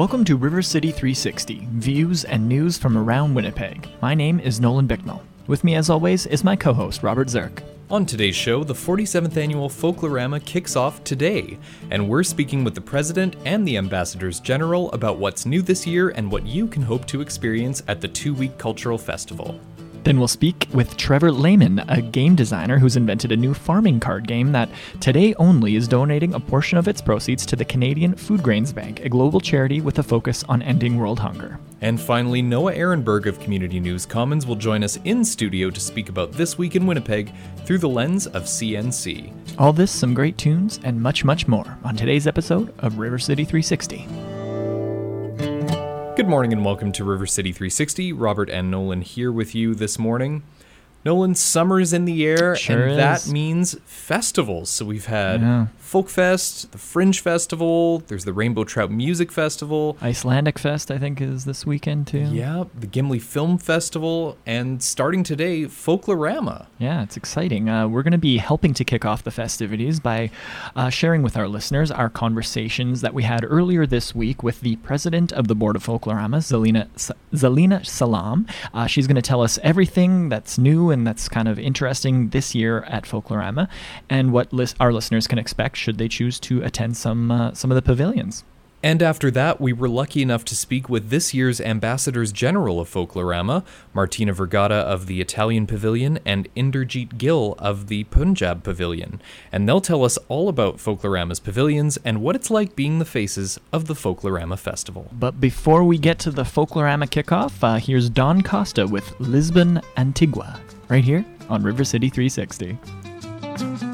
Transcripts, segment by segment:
Welcome to River City 360, views and news from around Winnipeg. My name is Nolan Bicknell. With me, as always, is my co host, Robert Zirk. On today's show, the 47th annual Folklorama kicks off today, and we're speaking with the President and the Ambassadors General about what's new this year and what you can hope to experience at the two week cultural festival. Then we'll speak with Trevor Lehmann, a game designer who's invented a new farming card game that today only is donating a portion of its proceeds to the Canadian Food Grains Bank, a global charity with a focus on ending world hunger. And finally, Noah Erenberg of Community News Commons will join us in studio to speak about this week in Winnipeg through the lens of CNC. All this, some great tunes, and much, much more on today's episode of River City 360. Good morning and welcome to River City 360. Robert and Nolan here with you this morning. Nolan, summer's in the air, Sure and that means festivals. So we've had Yeah. Folk Fest, the Fringe Festival, there's the Rainbow Trout Music Festival, Icelandic Fest, I think, is this weekend too. yeah, the Gimli Film Festival, and starting today, Folklorama. Yeah, it's exciting. Uh, we're going to be helping to kick off the festivities by uh, sharing with our listeners our conversations that we had earlier this week with the president of the Board of Folklorama, Zelina, Zelina Salam. Uh, she's going to tell us everything that's new and that's kind of interesting this year at Folklorama and what lis- our listeners can expect should they choose to attend some, uh, some of the pavilions. And after that, we were lucky enough to speak with this year's Ambassadors General of Folklorama, Martina Vergata of the Italian Pavilion and Inderjeet Gill of the Punjab Pavilion. And they'll tell us all about Folklorama's pavilions and what it's like being the faces of the Folklorama Festival. But before we get to the Folklorama kickoff, uh, here's Don Costa with Lisbon Antigua, right here on River City 360.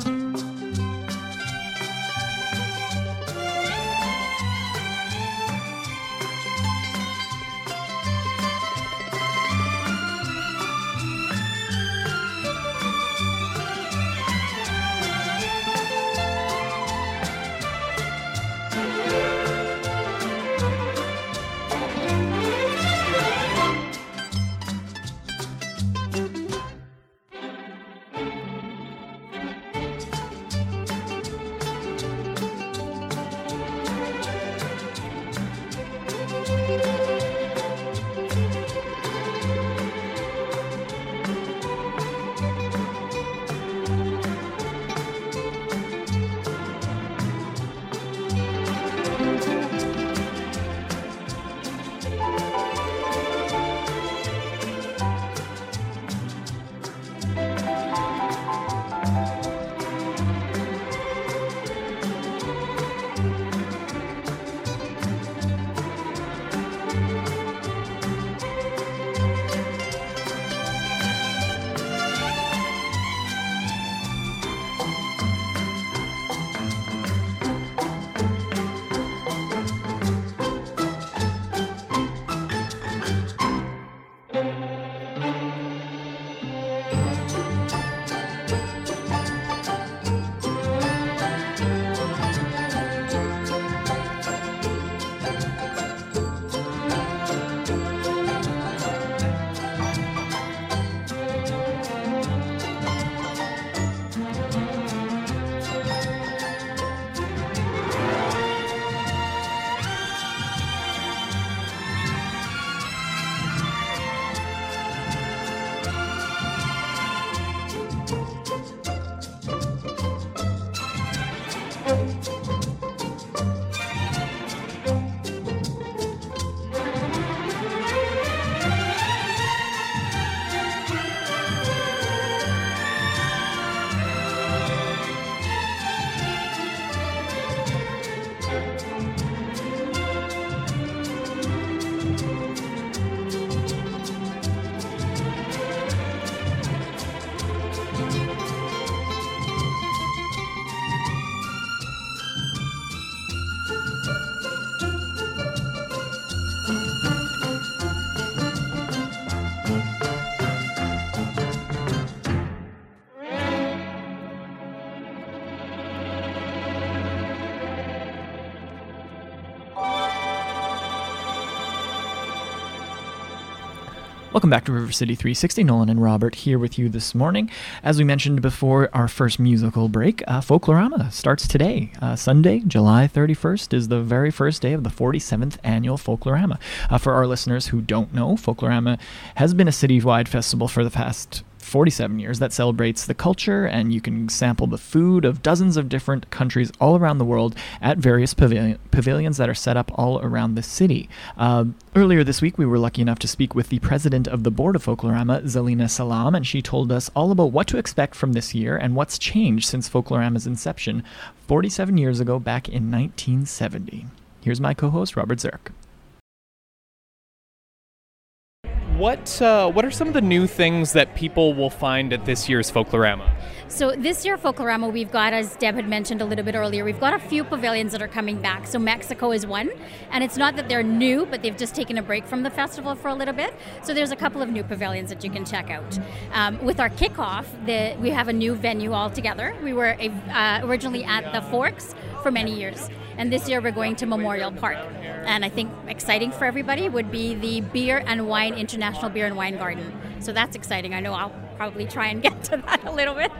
Welcome back to River City 360. Nolan and Robert here with you this morning. As we mentioned before, our first musical break, uh, Folklorama, starts today. Uh, Sunday, July 31st, is the very first day of the 47th annual Folklorama. Uh, for our listeners who don't know, Folklorama has been a citywide festival for the past 47 years that celebrates the culture, and you can sample the food of dozens of different countries all around the world at various pavilion- pavilions that are set up all around the city. Uh, earlier this week, we were lucky enough to speak with the president of the board of Folklorama, Zelina Salam, and she told us all about what to expect from this year and what's changed since Folklorama's inception 47 years ago back in 1970. Here's my co host, Robert Zirk. What uh, what are some of the new things that people will find at this year's Folklorama? So this year Folklorama, we've got, as Deb had mentioned a little bit earlier, we've got a few pavilions that are coming back. So Mexico is one, and it's not that they're new, but they've just taken a break from the festival for a little bit. So there's a couple of new pavilions that you can check out. Um, with our kickoff, the, we have a new venue altogether. We were uh, originally at the Forks for many years. And this year we're going to Memorial Park. And I think exciting for everybody would be the Beer and Wine International Beer and Wine Garden. So that's exciting. I know I'll probably try and get to that a little bit.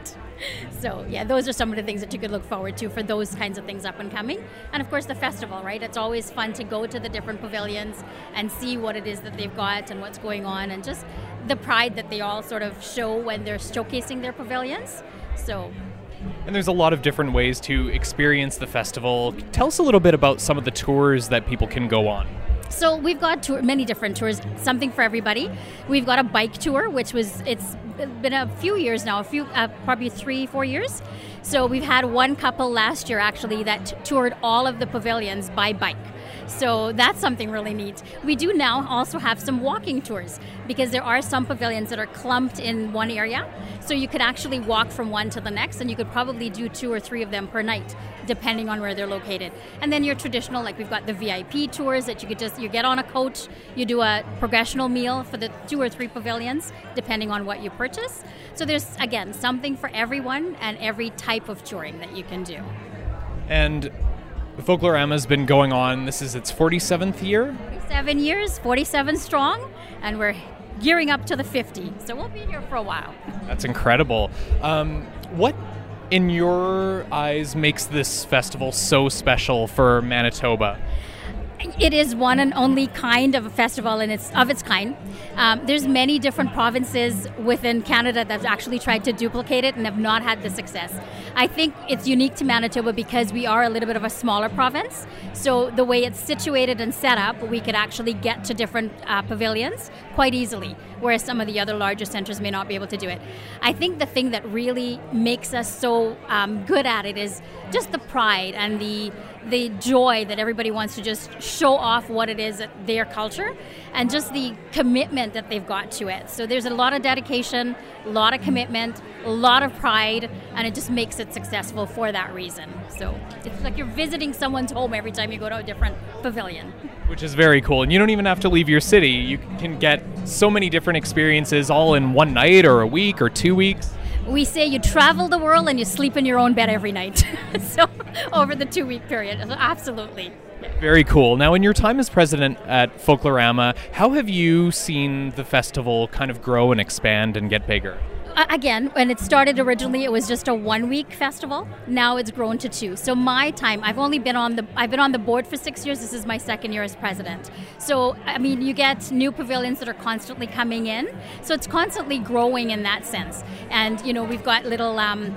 So, yeah, those are some of the things that you could look forward to for those kinds of things up and coming. And of course, the festival, right? It's always fun to go to the different pavilions and see what it is that they've got and what's going on, and just the pride that they all sort of show when they're showcasing their pavilions. So, and there's a lot of different ways to experience the festival. Tell us a little bit about some of the tours that people can go on. So we've got tour, many different tours, something for everybody. We've got a bike tour, which was it's been a few years now, a few uh, probably three, four years. So we've had one couple last year actually that t- toured all of the pavilions by bike. So that's something really neat. We do now also have some walking tours because there are some pavilions that are clumped in one area. So you could actually walk from one to the next, and you could probably do two or three of them per night, depending on where they're located. And then your traditional, like we've got the VIP tours that you could just you get on a coach, you do a progressional meal for the two or three pavilions, depending on what you purchase. So there's again something for everyone and every type of touring that you can do. And Folklorama has been going on. This is its 47th year. 47 years, 47 strong, and we're gearing up to the 50. So we'll be here for a while. That's incredible. Um, what, in your eyes, makes this festival so special for Manitoba? It is one and only kind of a festival and it's of its kind. Um, there's many different provinces within Canada that have actually tried to duplicate it and have not had the success. I think it's unique to Manitoba because we are a little bit of a smaller province. So the way it's situated and set up, we could actually get to different uh, pavilions quite easily, whereas some of the other larger centers may not be able to do it. I think the thing that really makes us so um, good at it is just the pride and the the joy that everybody wants to just show off what it is their culture and just the commitment that they've got to it. So there's a lot of dedication, a lot of commitment, a lot of pride, and it just makes it successful for that reason. So it's like you're visiting someone's home every time you go to a different pavilion. Which is very cool. And you don't even have to leave your city. You can get so many different experiences all in one night or a week or two weeks we say you travel the world and you sleep in your own bed every night. so over the two week period, absolutely. Very cool. Now, in your time as president at Folklorama, how have you seen the festival kind of grow and expand and get bigger? Again, when it started originally, it was just a one week festival. Now it's grown to two. So my time, I've only been on the I've been on the board for six years. This is my second year as president. So I mean, you get new pavilions that are constantly coming in. So it's constantly growing in that sense. And you know, we've got little um,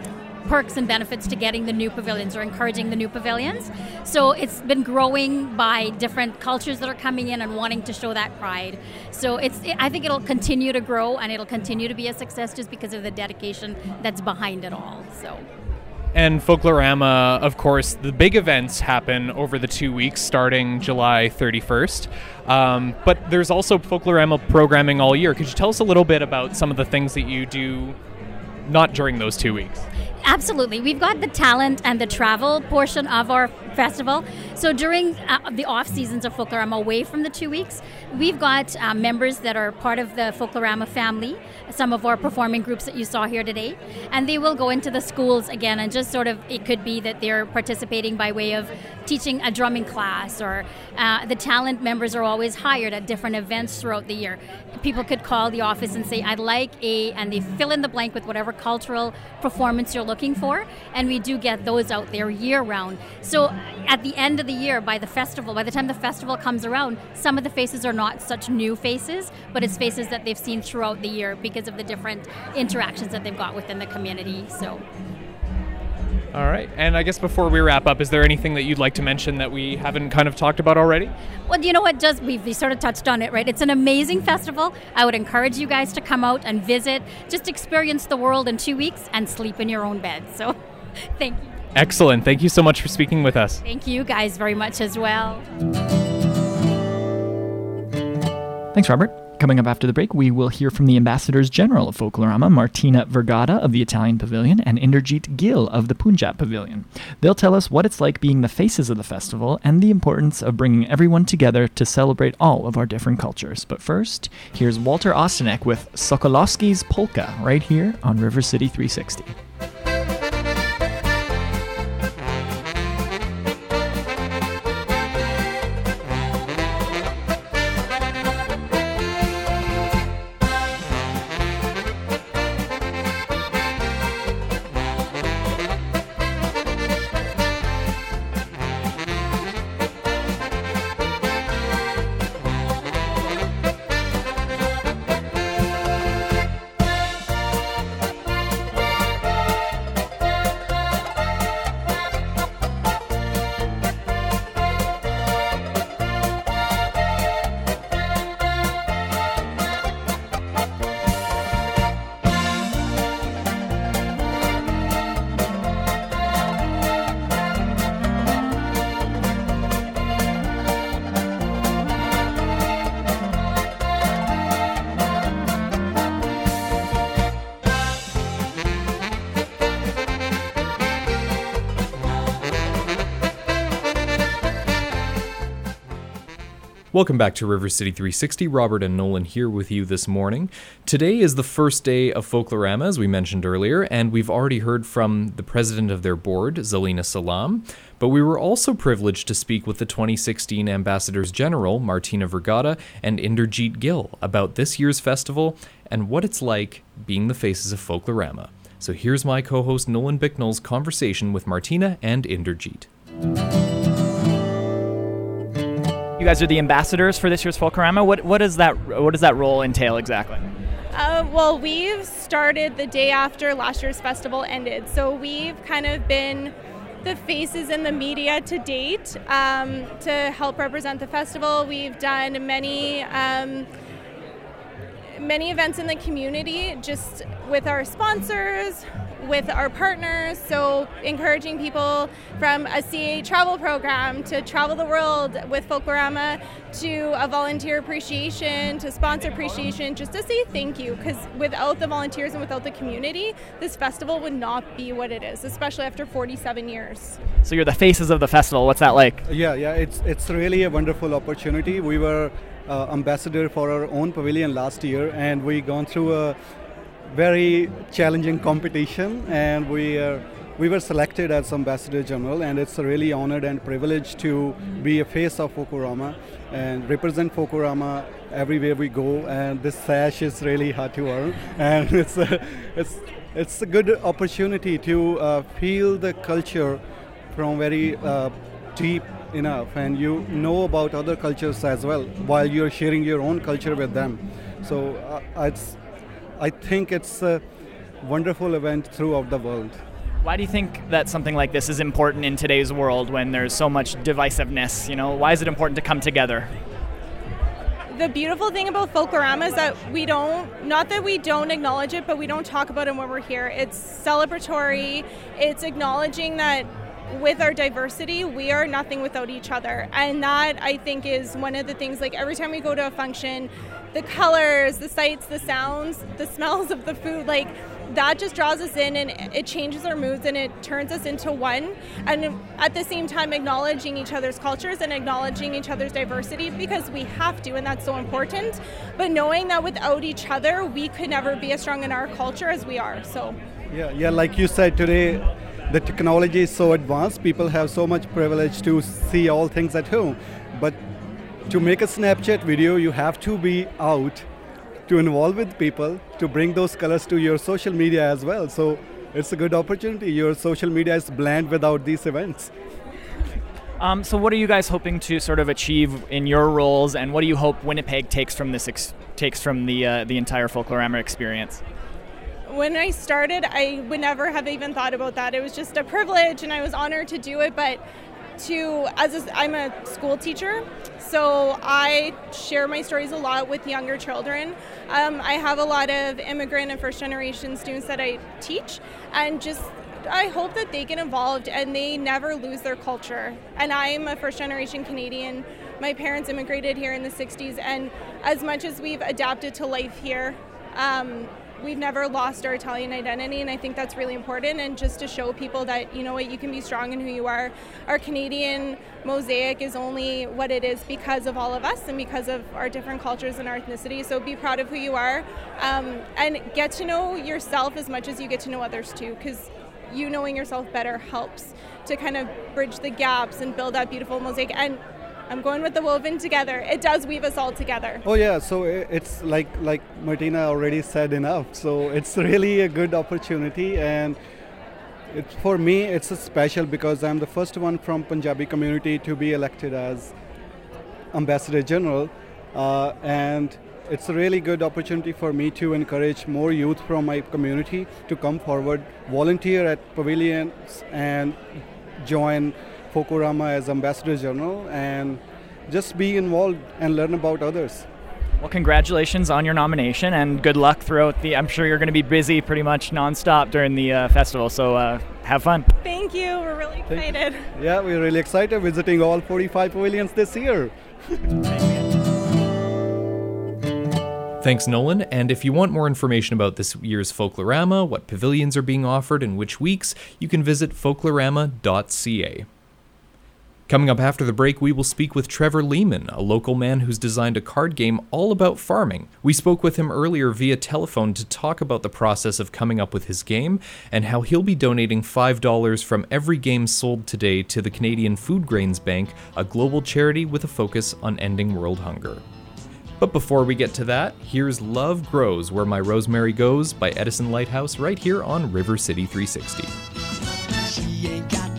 perks and benefits to getting the new pavilions or encouraging the new pavilions. So it's been growing by different cultures that are coming in and wanting to show that pride. So it's I think it'll continue to grow and it'll continue to be a success just because of the dedication that's behind it all. So and Folklorama, of course, the big events happen over the two weeks starting July 31st. Um, but there's also Folklorama programming all year. Could you tell us a little bit about some of the things that you do not during those two weeks? Absolutely. We've got the talent and the travel portion of our festival. So during uh, the off seasons of Folklorama, away from the two weeks, we've got uh, members that are part of the Folklorama family, some of our performing groups that you saw here today, and they will go into the schools again and just sort of, it could be that they're participating by way of teaching a drumming class or uh, the talent members are always hired at different events throughout the year. People could call the office and say, I'd like a, and they fill in the blank with whatever cultural performance you're looking for, and we do get those out there year round. So at the end of the year, by the festival, by the time the festival comes around, some of the faces are not such new faces, but it's faces that they've seen throughout the year because of the different interactions that they've got within the community. So. All right. And I guess before we wrap up, is there anything that you'd like to mention that we haven't kind of talked about already? Well, you know what? Just we've we sort of touched on it, right? It's an amazing festival. I would encourage you guys to come out and visit. Just experience the world in two weeks and sleep in your own bed. So, thank you. Excellent. Thank you so much for speaking with us. Thank you guys very much as well. Thanks, Robert. Coming up after the break, we will hear from the Ambassadors General of Folklorama, Martina Vergata of the Italian Pavilion and Inderjeet Gill of the Punjab Pavilion. They'll tell us what it's like being the faces of the festival and the importance of bringing everyone together to celebrate all of our different cultures. But first, here's Walter Ostanek with Sokolowski's Polka right here on River City 360. Welcome back to River City 360. Robert and Nolan here with you this morning. Today is the first day of Folklorama, as we mentioned earlier, and we've already heard from the president of their board, Zelina Salam. But we were also privileged to speak with the 2016 Ambassadors General, Martina Vergata, and Inderjeet Gill about this year's festival and what it's like being the faces of Folklorama. So here's my co host Nolan Bicknell's conversation with Martina and Inderjeet. You guys are the ambassadors for this year's Folklorama. What what does that what does that role entail exactly? Uh, well, we've started the day after last year's festival ended, so we've kind of been the faces in the media to date um, to help represent the festival. We've done many. Um, many events in the community just with our sponsors with our partners. So, encouraging people from a CA travel program to travel the world with Folklorama to a volunteer appreciation to sponsor appreciation, just to say thank you. Because without the volunteers and without the community, this festival would not be what it is, especially after 47 years. So, you're the faces of the festival. What's that like? Yeah, yeah, it's, it's really a wonderful opportunity. We were uh, ambassador for our own pavilion last year, and we gone through a very challenging competition, and we uh, we were selected as ambassador general, and it's a really honored and privilege to be a face of Folklorama and represent Folklorama everywhere we go. And this sash is really hard to earn, and it's a, it's it's a good opportunity to uh, feel the culture from very uh, deep enough and you know about other cultures as well while you're sharing your own culture with them so uh, it's I think it's a wonderful event throughout the world. Why do you think that something like this is important in today's world when there's so much divisiveness? You know, why is it important to come together? The beautiful thing about Folklorama is that we don't, not that we don't acknowledge it, but we don't talk about it when we're here. It's celebratory, it's acknowledging that with our diversity, we are nothing without each other. And that I think is one of the things like every time we go to a function, the colors, the sights, the sounds, the smells of the food, like that just draws us in and it changes our moods and it turns us into one. And at the same time, acknowledging each other's cultures and acknowledging each other's diversity because we have to, and that's so important. But knowing that without each other, we could never be as strong in our culture as we are. So, yeah, yeah, like you said today, the technology is so advanced, people have so much privilege to see all things at home. But to make a Snapchat video, you have to be out to involve with people to bring those colors to your social media as well. So it's a good opportunity. Your social media is bland without these events. Um, so, what are you guys hoping to sort of achieve in your roles, and what do you hope Winnipeg takes from this ex- takes from the uh, the entire Folklorama experience? When I started, I would never have even thought about that. It was just a privilege, and I was honored to do it. But to as a, I'm a school teacher, so I share my stories a lot with younger children. Um, I have a lot of immigrant and first generation students that I teach, and just I hope that they get involved and they never lose their culture. And I'm a first generation Canadian. My parents immigrated here in the 60s, and as much as we've adapted to life here, um, we've never lost our Italian identity, and I think that's really important. And just to show people that you know what, you can be strong in who you are. Our Canadian mosaic is only what it is because of all of us and because of our different cultures and our ethnicity. So be proud of who you are, um, and get to know yourself as much as you get to know others too, because you knowing yourself better helps to kind of bridge the gaps and build that beautiful mosaic. And I'm going with the woven together. It does weave us all together. Oh yeah, so it's like like Martina already said enough. So it's really a good opportunity, and it, for me it's a special because I'm the first one from Punjabi community to be elected as Ambassador General, uh, and it's a really good opportunity for me to encourage more youth from my community to come forward, volunteer at pavilions, and join Folklorama as Ambassador General and just be involved and learn about others. Well, congratulations on your nomination and good luck throughout the. I'm sure you're going to be busy pretty much nonstop during the uh, festival, so uh, have fun. Thank you. We're really excited. Yeah, we're really excited visiting all 45 pavilions this year. Thanks, Nolan. And if you want more information about this year's Folklorama, what pavilions are being offered, and which weeks, you can visit folklorama.ca. Coming up after the break, we will speak with Trevor Lehmann, a local man who's designed a card game all about farming. We spoke with him earlier via telephone to talk about the process of coming up with his game and how he'll be donating $5 from every game sold today to the Canadian Food Grains Bank, a global charity with a focus on ending world hunger. But before we get to that, here's Love Grows Where My Rosemary Goes by Edison Lighthouse right here on River City 360.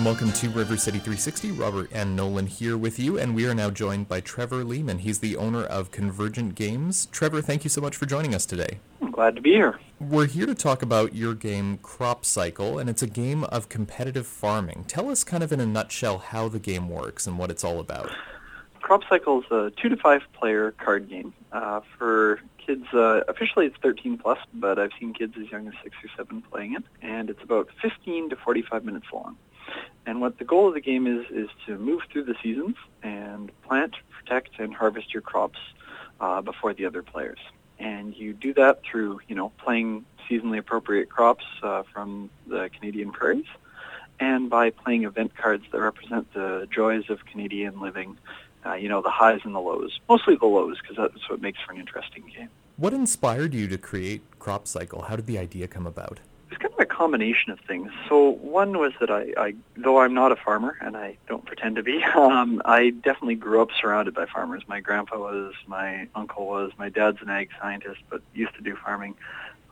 And welcome to River City 360. Robert and Nolan here with you, and we are now joined by Trevor Lehmann. He's the owner of Convergent Games. Trevor, thank you so much for joining us today. I'm glad to be here. We're here to talk about your game Crop Cycle, and it's a game of competitive farming. Tell us kind of in a nutshell how the game works and what it's all about. Crop Cycle is a two to five player card game. Uh, for kids, uh, officially it's 13 plus, but I've seen kids as young as six or seven playing it, and it's about 15 to 45 minutes long. And what the goal of the game is, is to move through the seasons and plant, protect, and harvest your crops uh, before the other players. And you do that through, you know, playing seasonally appropriate crops uh, from the Canadian prairies and by playing event cards that represent the joys of Canadian living, uh, you know, the highs and the lows. Mostly the lows because that's what makes for an interesting game. What inspired you to create Crop Cycle? How did the idea come about? It's kind of a combination of things. So one was that I, I though I'm not a farmer and I don't pretend to be, um, I definitely grew up surrounded by farmers. My grandpa was, my uncle was, my dad's an ag scientist, but used to do farming.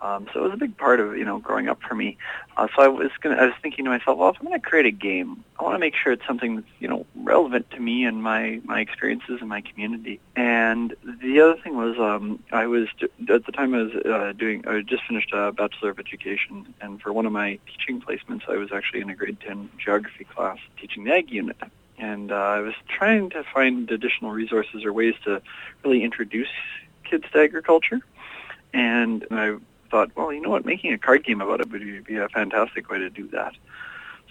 Um, so it was a big part of you know growing up for me. Uh, so I was gonna, I was thinking to myself, well, if I'm going to create a game, I want to make sure it's something that's you know relevant to me and my my experiences and my community. And the other thing was, um, I was at the time I was uh, doing, I just finished a bachelor of education, and for one of my teaching placements, I was actually in a grade 10 geography class teaching the ag unit. And uh, I was trying to find additional resources or ways to really introduce kids to agriculture. And I thought, well, you know what, making a card game about it would be a fantastic way to do that.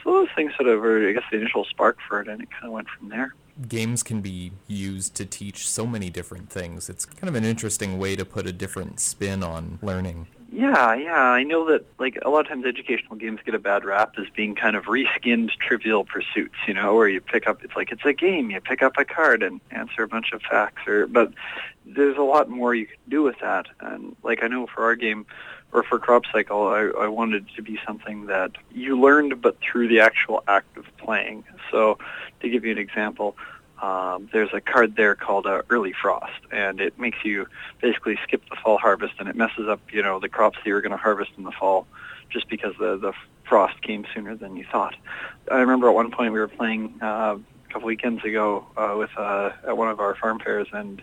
So those things sort of were, I guess, the initial spark for it, and it kind of went from there. Games can be used to teach so many different things. It's kind of an interesting way to put a different spin on learning. Yeah, yeah. I know that like a lot of times educational games get a bad rap as being kind of reskinned trivial pursuits, you know, where you pick up it's like it's a game, you pick up a card and answer a bunch of facts or but there's a lot more you can do with that. And like I know for our game or for crop cycle I, I wanted it to be something that you learned but through the actual act of playing. So to give you an example, um, there's a card there called uh, Early Frost, and it makes you basically skip the fall harvest, and it messes up, you know, the crops that you're going to harvest in the fall, just because the the frost came sooner than you thought. I remember at one point we were playing uh, a couple weekends ago uh, with uh, at one of our farm fairs, and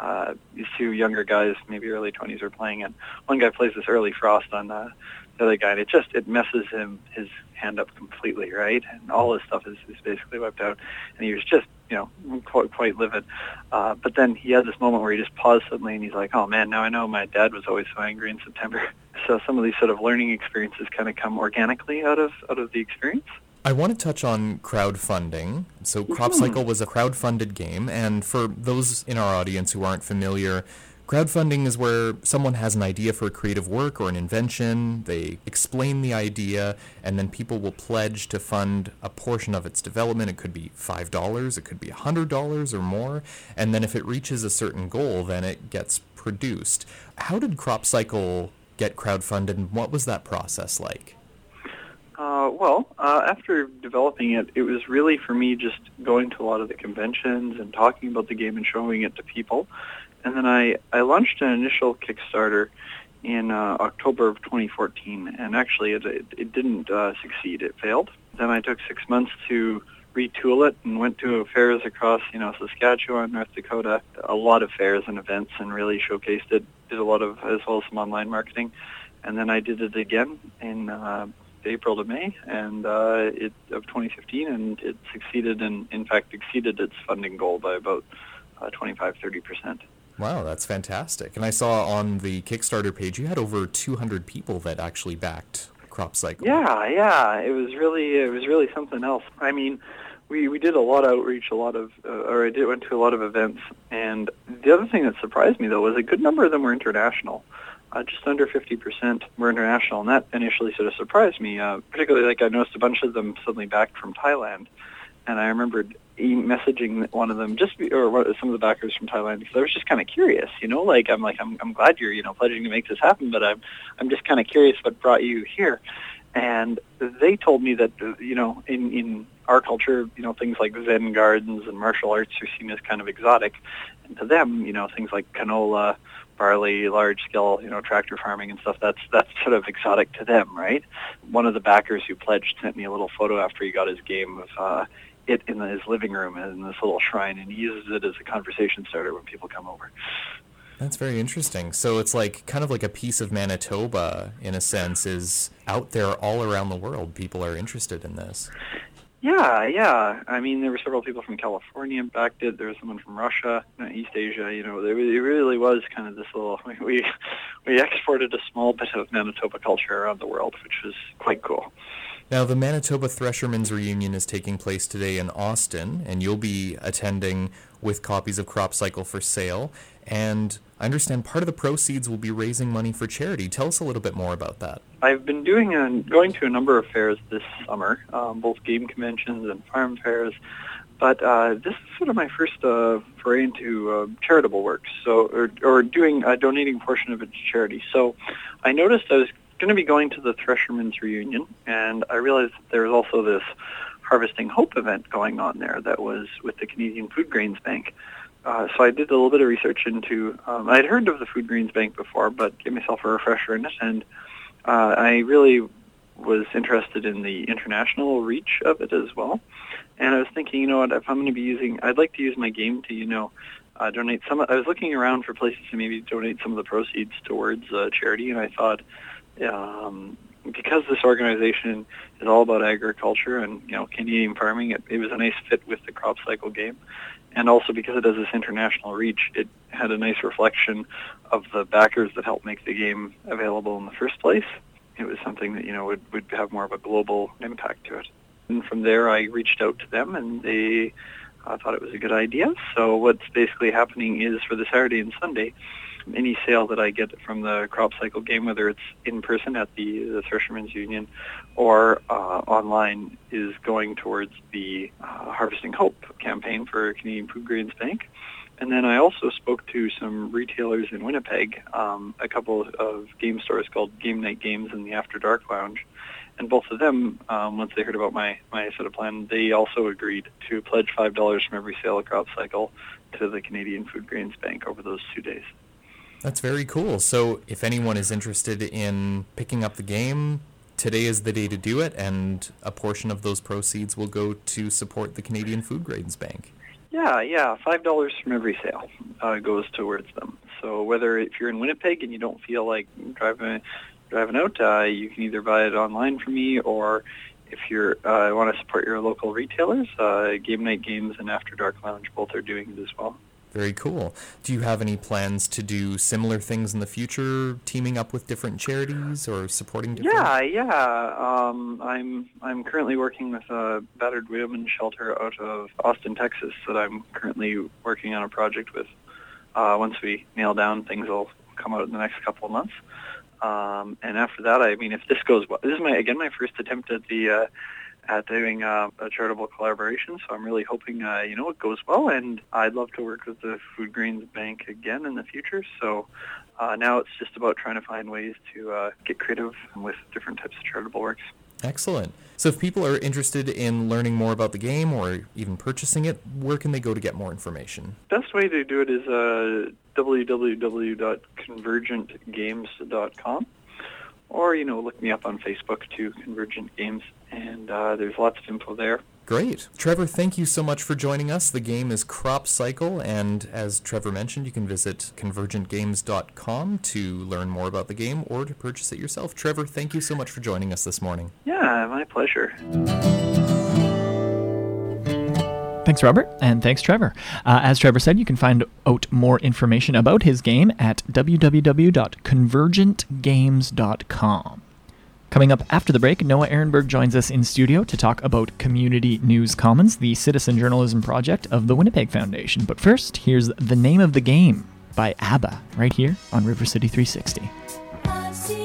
uh, these two younger guys, maybe early 20s, are playing, and one guy plays this Early Frost on uh, the other guy, and it just it messes him his hand up completely, right? And all his stuff is, is basically wiped out, and he was just you know quite quite livid. Uh, but then he had this moment where he just paused suddenly, and he's like, "Oh man, now I know my dad was always so angry in September." So some of these sort of learning experiences kind of come organically out of out of the experience. I want to touch on crowdfunding. So Crop hmm. Cycle was a crowdfunded game, and for those in our audience who aren't familiar, Crowdfunding is where someone has an idea for a creative work or an invention, they explain the idea, and then people will pledge to fund a portion of its development. It could be $5, it could be $100 or more, and then if it reaches a certain goal, then it gets produced. How did Crop Cycle get crowdfunded, and what was that process like? Uh, well, uh, after developing it, it was really for me just going to a lot of the conventions and talking about the game and showing it to people and then I, I launched an initial Kickstarter in uh, October of 2014, and actually it, it, it didn't uh, succeed. It failed. Then I took six months to retool it and went to fairs across, you know, Saskatchewan, North Dakota, a lot of fairs and events, and really showcased it. Did a lot of, as well as some online marketing, and then I did it again in uh, April to May, and uh, it of 2015, and it succeeded, and in fact exceeded its funding goal by about uh, 25, 30 percent. Wow, that's fantastic. And I saw on the Kickstarter page you had over 200 people that actually backed Crop Cycle. Yeah, yeah, it was really it was really something else. I mean, we we did a lot of outreach, a lot of uh, or I did went to a lot of events, and the other thing that surprised me though was a good number of them were international. Uh, just under 50% were international, and that initially sort of surprised me. Uh, particularly, like I noticed a bunch of them suddenly back from Thailand, and I remembered messaging one of them just or some of the backers from Thailand because I was just kind of curious, you know, like I'm like I'm I'm glad you're you know pledging to make this happen, but I'm I'm just kind of curious what brought you here, and they told me that uh, you know in in our culture, you know things like Zen gardens and martial arts are seen as kind of exotic, and to them, you know things like canola, barley, large scale, you know tractor farming and stuff. That's that's sort of exotic to them, right? One of the backers who pledged sent me a little photo after he got his game of. Uh, it in his living room in this little shrine, and he uses it as a conversation starter when people come over. That's very interesting. So it's like kind of like a piece of Manitoba, in a sense, is out there all around the world. People are interested in this. Yeah, yeah. I mean, there were several people from California it. There was someone from Russia, uh, East Asia. You know, it really was kind of this little. We we exported a small bit of Manitoba culture around the world, which was quite cool. Now, the Manitoba Threshermen's Reunion is taking place today in Austin, and you'll be attending with copies of Crop Cycle for sale. And I understand part of the proceeds will be raising money for charity. Tell us a little bit more about that. I've been doing and going to a number of fairs this summer, um, both game conventions and farm fairs. But uh, this is sort of my first uh, foray into uh, charitable work, so or, or doing a donating portion of it to charity. So I noticed I was going to be going to the Threshermen's reunion, and I realized that there was also this Harvesting Hope event going on there that was with the Canadian Food Grains Bank. Uh, so I did a little bit of research into. Um, I had heard of the Food Grains Bank before, but gave myself a refresher in it, and uh, I really was interested in the international reach of it as well. And I was thinking, you know what, if I'm going to be using, I'd like to use my game to, you know, uh, donate some. I was looking around for places to maybe donate some of the proceeds towards uh, charity, and I thought, um, because this organization is all about agriculture and you know Canadian farming, it, it was a nice fit with the crop cycle game and also because it has this international reach, it had a nice reflection of the backers that helped make the game available in the first place. It was something that you know would would have more of a global impact to it. And from there, I reached out to them, and they uh, thought it was a good idea. So what's basically happening is for the Saturday and Sunday, any sale that I get from the crop cycle game, whether it's in person at the, the Threshermen's Union or uh, online, is going towards the uh, Harvesting Hope campaign for Canadian Food Grains Bank. And then I also spoke to some retailers in Winnipeg, um, a couple of game stores called Game Night Games and the After Dark Lounge. And both of them, um, once they heard about my, my sort of plan, they also agreed to pledge $5 from every sale of Crop Cycle to the Canadian Food Grains Bank over those two days. That's very cool. So, if anyone is interested in picking up the game, today is the day to do it, and a portion of those proceeds will go to support the Canadian Food Grains Bank. Yeah, yeah, five dollars from every sale uh, goes towards them. So whether if you're in Winnipeg and you don't feel like driving driving out, uh, you can either buy it online from me, or if you're uh, want to support your local retailers, uh, Game Night Games and After Dark Lounge both are doing it as well. Very cool. Do you have any plans to do similar things in the future, teaming up with different charities or supporting different? Yeah, yeah. Um, I'm I'm currently working with a battered women's shelter out of Austin, Texas, that I'm currently working on a project with. Uh, once we nail down things, will come out in the next couple of months. Um, and after that, I mean, if this goes well, this is my again my first attempt at the uh, at doing uh, a charitable collaboration. So I'm really hoping, uh, you know, it goes well. And I'd love to work with the Food Grains Bank again in the future. So uh, now it's just about trying to find ways to uh, get creative with different types of charitable works. Excellent. So if people are interested in learning more about the game or even purchasing it, where can they go to get more information? Best way to do it is uh, www.convergentgames.com or you know look me up on Facebook too, Convergent Games, and uh, there's lots of info there. Great. Trevor, thank you so much for joining us. The game is Crop Cycle, and as Trevor mentioned, you can visit convergentgames.com to learn more about the game or to purchase it yourself. Trevor, thank you so much for joining us this morning. Yeah, my pleasure. Thanks, Robert, and thanks, Trevor. Uh, as Trevor said, you can find out more information about his game at www.convergentgames.com. Coming up after the break, Noah Erenberg joins us in studio to talk about Community News Commons, the citizen journalism project of the Winnipeg Foundation. But first, here's The Name of the Game by ABBA, right here on River City 360.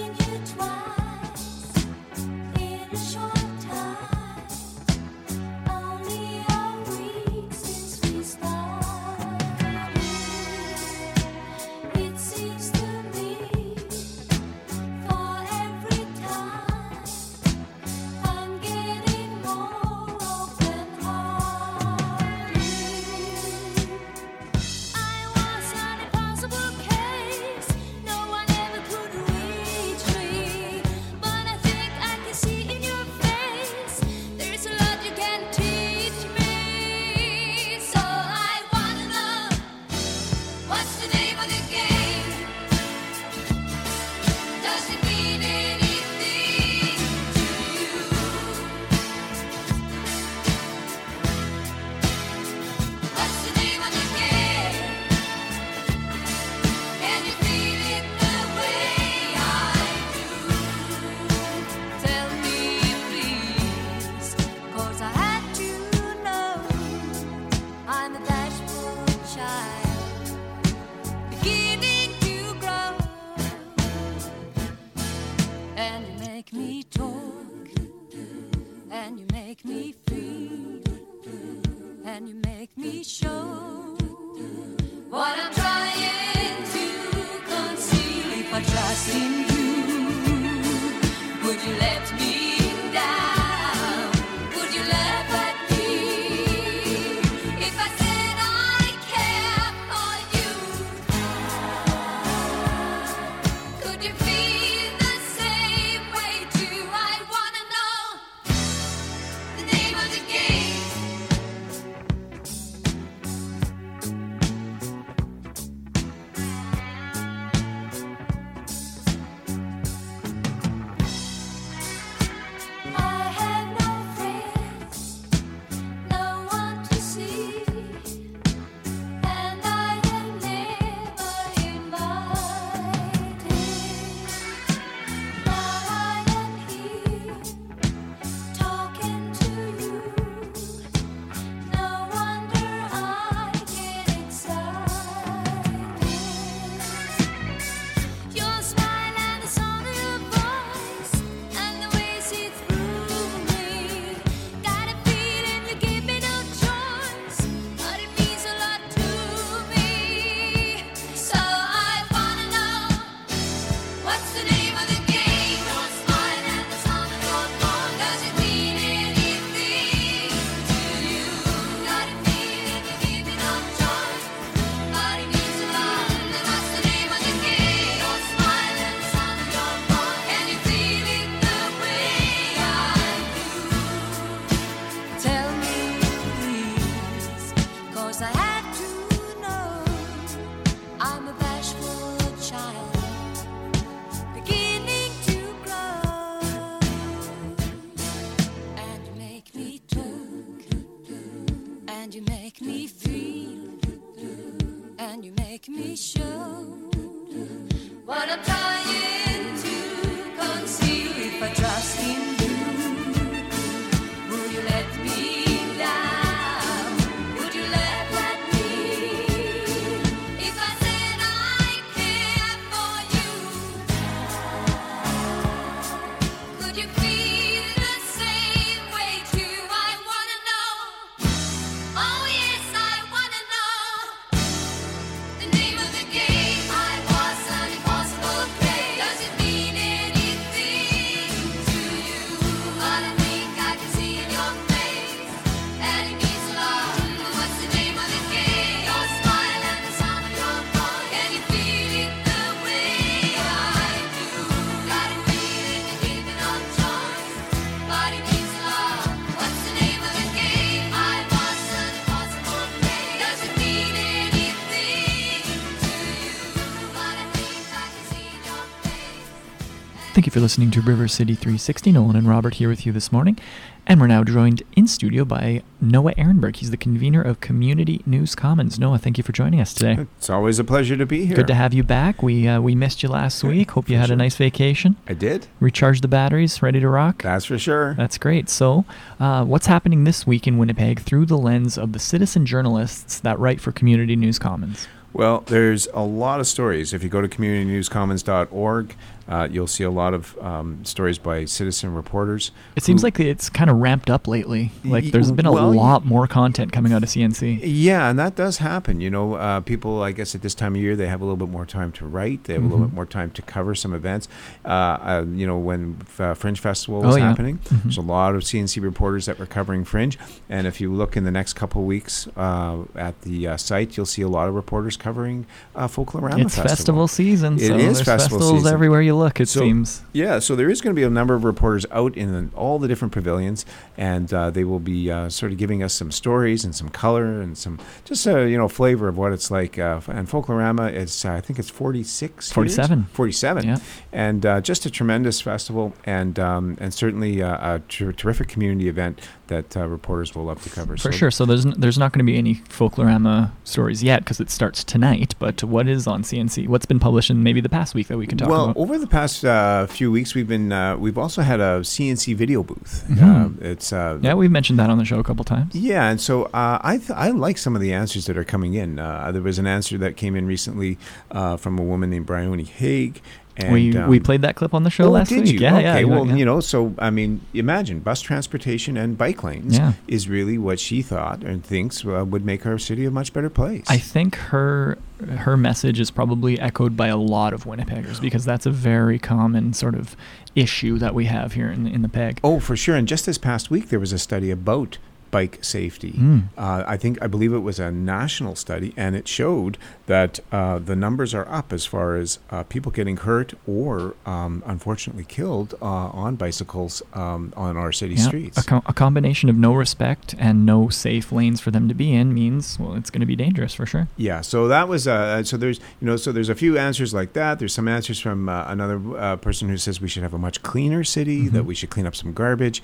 Thank you for listening to River City 360. Nolan and Robert here with you this morning. And we're now joined in studio by Noah Erenberg. He's the convener of Community News Commons. Noah, thank you for joining us today. It's always a pleasure to be here. Good to have you back. We uh, we missed you last week. Hope you for had a nice vacation. I did. Recharged the batteries, ready to rock. That's for sure. That's great. So, uh, what's happening this week in Winnipeg through the lens of the citizen journalists that write for Community News Commons? Well, there's a lot of stories. If you go to communitynewscommons.org, uh, you'll see a lot of um, stories by citizen reporters. It seems who- like it's kind of ramped up lately. Like there's been a well, lot more content coming out of CNC. Yeah, and that does happen. You know, uh, people, I guess, at this time of year, they have a little bit more time to write. They have a little Mhm. bit more time to cover some events. Uh, uh, you know, when uh, Fringe Festival was Oh, yeah. happening, Mhm. there's a lot of CNC reporters that were covering Fringe. And if you look in the next couple of weeks uh, at the uh, site, you'll see a lot of reporters covering uh, Folklorama It's festival season, It so is festival festivals season. everywhere you look. It So- seems. Yeah, so there is going to be a number of reporters out in all the different pavilions, and uh, they will be uh, sort of giving us some stories and some color and some just a you know flavor of what it's like. Uh, and Folklorama is uh, I think it's 46, years? 47. 47, Yeah. and uh, just a tremendous festival, and um, and certainly uh, a ter- terrific community event that uh, reporters will love to cover. For So- sure. So there's n- there's not going to be any Folklorama stories yet because it starts tonight. But what is on CNC? What's been published in maybe the past week that we can talk well, about? Well, over the past uh, few weeks, we've been uh, we've also had a CNC video booth. Mhm. Uh, it's uh, yeah, we've mentioned that on the show a couple times. Yeah, and so uh, I th- I like some of the answers that are coming in. Uh, there was an answer that came in recently uh, from a woman named Bryony Haig, And, we um, we played that clip on the show Oh, last did week. you? Yeah, okay. yeah. well, yeah. you know, so I mean, imagine bus transportation and bike lanes Yeah. is really what she thought and thinks uh, would make our city a much better place. I think her her message is probably echoed by a lot of Winnipeggers because that's a very common sort of issue that we have here in in the Peg. Oh, for sure. And just this past week, there was a study about bike safety. Mm. Uh, I think I believe it was a national study, and it showed that uh, the numbers are up as far as uh, people getting hurt or um, unfortunately killed uh, on bicycles um, on our city Yeah, streets. A, co- a combination of no respect and no safe lanes for them to be in means well, it's going to be dangerous for sure. Yeah, so that was uh, so there's you know so there's a few answers like that. There's some answers from uh, another uh, person who says we should have a much cleaner city, that Mhm. we should clean up some garbage.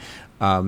Um,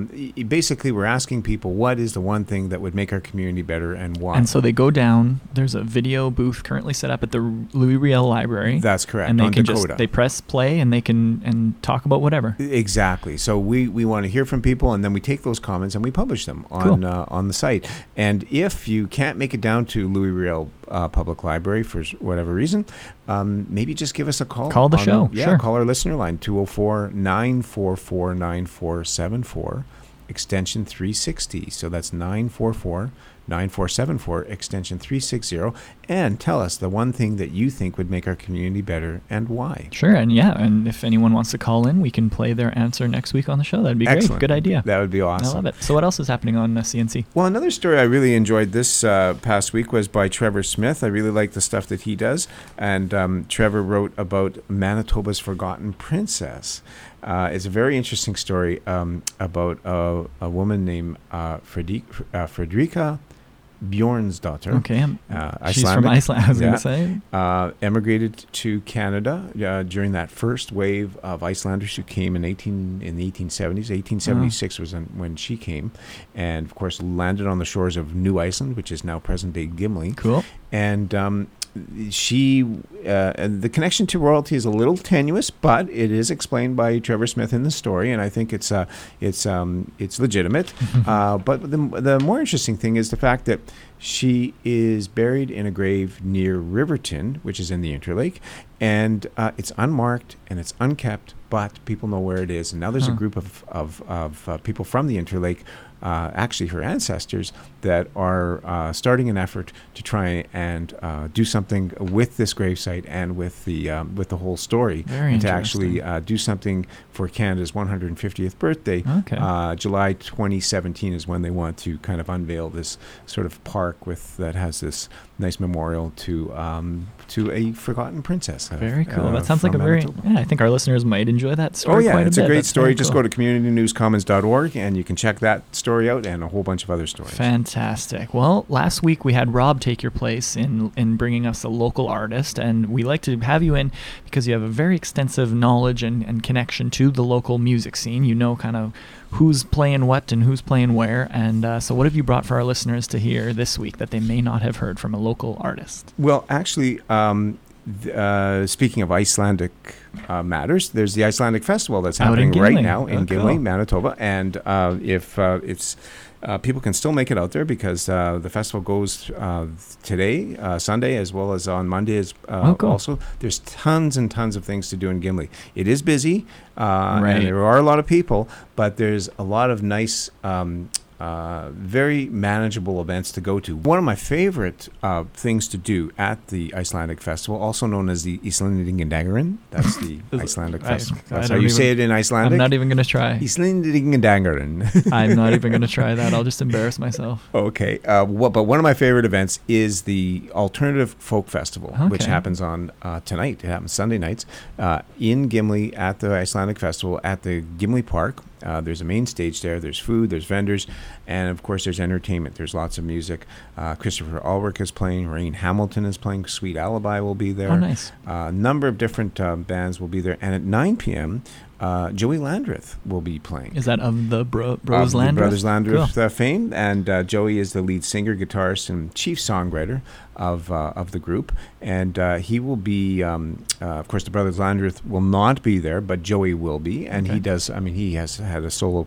basically, we're asking people what is the one thing that would make our community better and why. And so they go down. There's a video booth currently set up at the Louis Riel Library. That's correct, And they can Dakota. just they press play and they can and talk about whatever. Exactly. So we, we want to hear from people, and then we take those comments and we publish them on Cool. uh, on the site. And if you can't make it down to Louis Riel uh, Public Library for whatever reason, um, maybe just give us a call. Call the show, Yeah, sure. call our listener line 204 944 9474, extension 360. So that's 944 9474, extension 360. And tell us the one thing that you think would make our community better and why. Sure, and yeah, and if anyone wants to call in, we can play their answer next week on the show. That'd be Excellent. great. Good idea. That would be awesome. I love it. So what else is happening on uh, CNC? Well, another story I really enjoyed this uh, past week was by Trevor Smith. I really like the stuff that he does. And um, Trevor wrote about Manitoba's Forgotten Princess. Uh, it's a very interesting story um, about a, a woman named uh, Fredi- uh, Fredrika Bjornsdotter. Okay, um, Uh, she's from Iceland. I was Yeah. going to say. Uh, emigrated to Canada uh, during that first wave of Icelanders who came in 18 in the 1870s. 1876 was when- when she came, and of course landed on the shores of New Iceland, which is now present-day Gimli. Cool. And um, she, uh, and the connection to royalty is a little tenuous, but it is explained by Trevor Smith in the story, and I think it's uh, it's um, it's legitimate. uh, but the the more interesting thing is the fact that she is buried in a grave near Riverton, which is in the Interlake, and uh, it's unmarked and it's unkept, but people know where it is. And now there's Huh. a group of of, of uh, people from the Interlake. Uh, actually, her ancestors that are uh, starting an effort to try and uh, do something with this gravesite and with the um, with the whole story, Very and to actually uh, do something for Canada's 150th birthday. Okay. Uh, July 2017 is when they want to kind of unveil this sort of park with that has this nice memorial to um, to a forgotten princess. uh, Very cool. uh, that sounds like a very. Manitoba. Yeah, I think our listeners might enjoy that story. Oh yeah, it's a, a, great That's story. Just cool. go to communitynewscommons.org and you can check that story out and a whole bunch of other stories. Fantastic. Well, last week we had Rob take your place in in bringing us a local artist, and we like to have you in because you have a very extensive knowledge and, and connection to the local music scene. You know kind of who's playing what and who's playing where. And uh, so, what have you brought for our listeners to hear this week that they may not have heard from a local artist? Well, actually, um, th- uh, speaking of Icelandic uh, matters, there's the Icelandic Festival that's Out happening right now in Oh, Gimli, cool. Manitoba, and uh, if uh, it's uh, people can still make it out there because uh, the festival goes uh, today, uh, Sunday, as well as on Monday. As uh, Oh, cool. also, there's tons and tons of things to do in Gimli. It is busy, uh, Right. and there are a lot of people, but there's a lot of nice. Um, uh, very manageable events to go to. One of my favorite uh, things to do at the Icelandic Festival, also known as the Islendingadagurinn, that's the Icelandic I- Festival. I That's how don't you say it in Icelandic. I'm not even going to try. Islendingadagurinn. I'm not even going to try that. I'll just embarrass myself. Okay, uh, what, but one of my favorite events is the Alternative Folk Festival, which happens on uh, tonight. It happens Sunday nights uh, in Gimli at the Icelandic Festival at the Gimli Park. Uh, there's a main stage there. There's food. There's vendors, and of course there's entertainment. There's lots of music. Uh, Christopher Ulrich is playing. Rain Hamilton is playing. Sweet Alibi will be there. Oh, nice. A number of different uh, bands will be there, and at 9 p.m. Uh, Joey Landreth will be playing. Is that of the bro- Of Bros the Landreth? Brothers Landreth Cool. uh, fame, and uh, Joey is the lead singer, guitarist, and chief songwriter of uh, of the group. And uh, he will be, um, uh, of course, the Brothers Landreth will not be there, but Joey will be, and he does. I mean, he has had a solo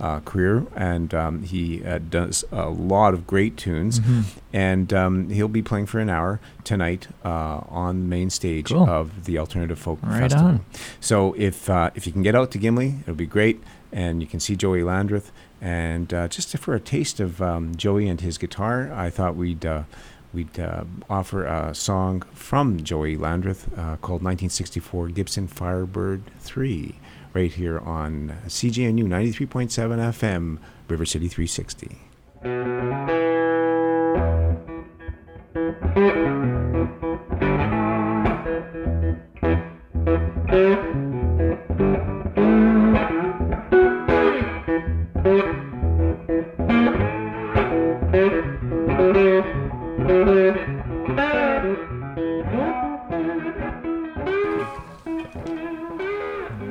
uh, career, and um, he uh, does a lot of great tunes. Mm-hmm. And um, he'll be playing for an hour tonight uh, on the main stage Cool. of the Alternative Folk Right Festival. on. So if uh, if you can get out to Gimli, it'll be great, and you can see Joey Landreth. And uh, just for a taste of um, Joey and his guitar, I thought we'd uh, we'd uh, offer a song from Joey Landreth uh, called 1964 Gibson Firebird 3, right here on CJNU 93.7 FM, River City 360.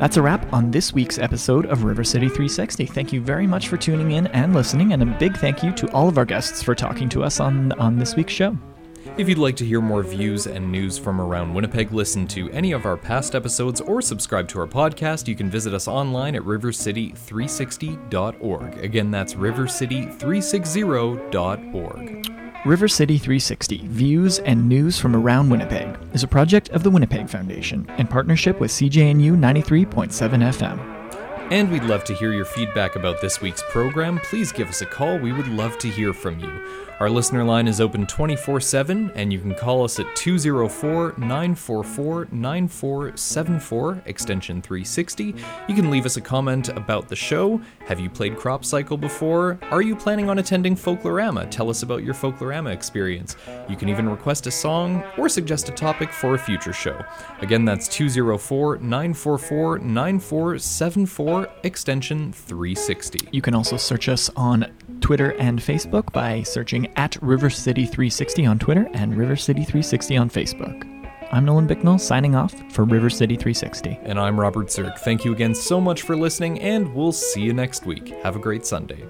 That's a wrap on this week's episode of River City 360. Thank you very much for tuning in and listening, and a big thank you to all of our guests for talking to us on, on this week's show. If you'd like to hear more views and news from around Winnipeg, listen to any of our past episodes, or subscribe to our podcast, you can visit us online at rivercity360.org. Again, that's rivercity360.org. River City 360 Views and News from Around Winnipeg is a project of the Winnipeg Foundation in partnership with CJNU 93.7 FM. And we'd love to hear your feedback about this week's program. Please give us a call. We would love to hear from you. Our listener line is open 24 7, and you can call us at 204 944 9474, extension 360. You can leave us a comment about the show. Have you played Crop Cycle before? Are you planning on attending Folklorama? Tell us about your Folklorama experience. You can even request a song or suggest a topic for a future show. Again, that's 204 944 9474, extension 360. You can also search us on Twitter and Facebook by searching at River City 360 on Twitter and River City 360 on Facebook. I'm Nolan Bicknell signing off for River City 360. And I'm Robert Zirk. Thank you again so much for listening, and we'll see you next week. Have a great Sunday.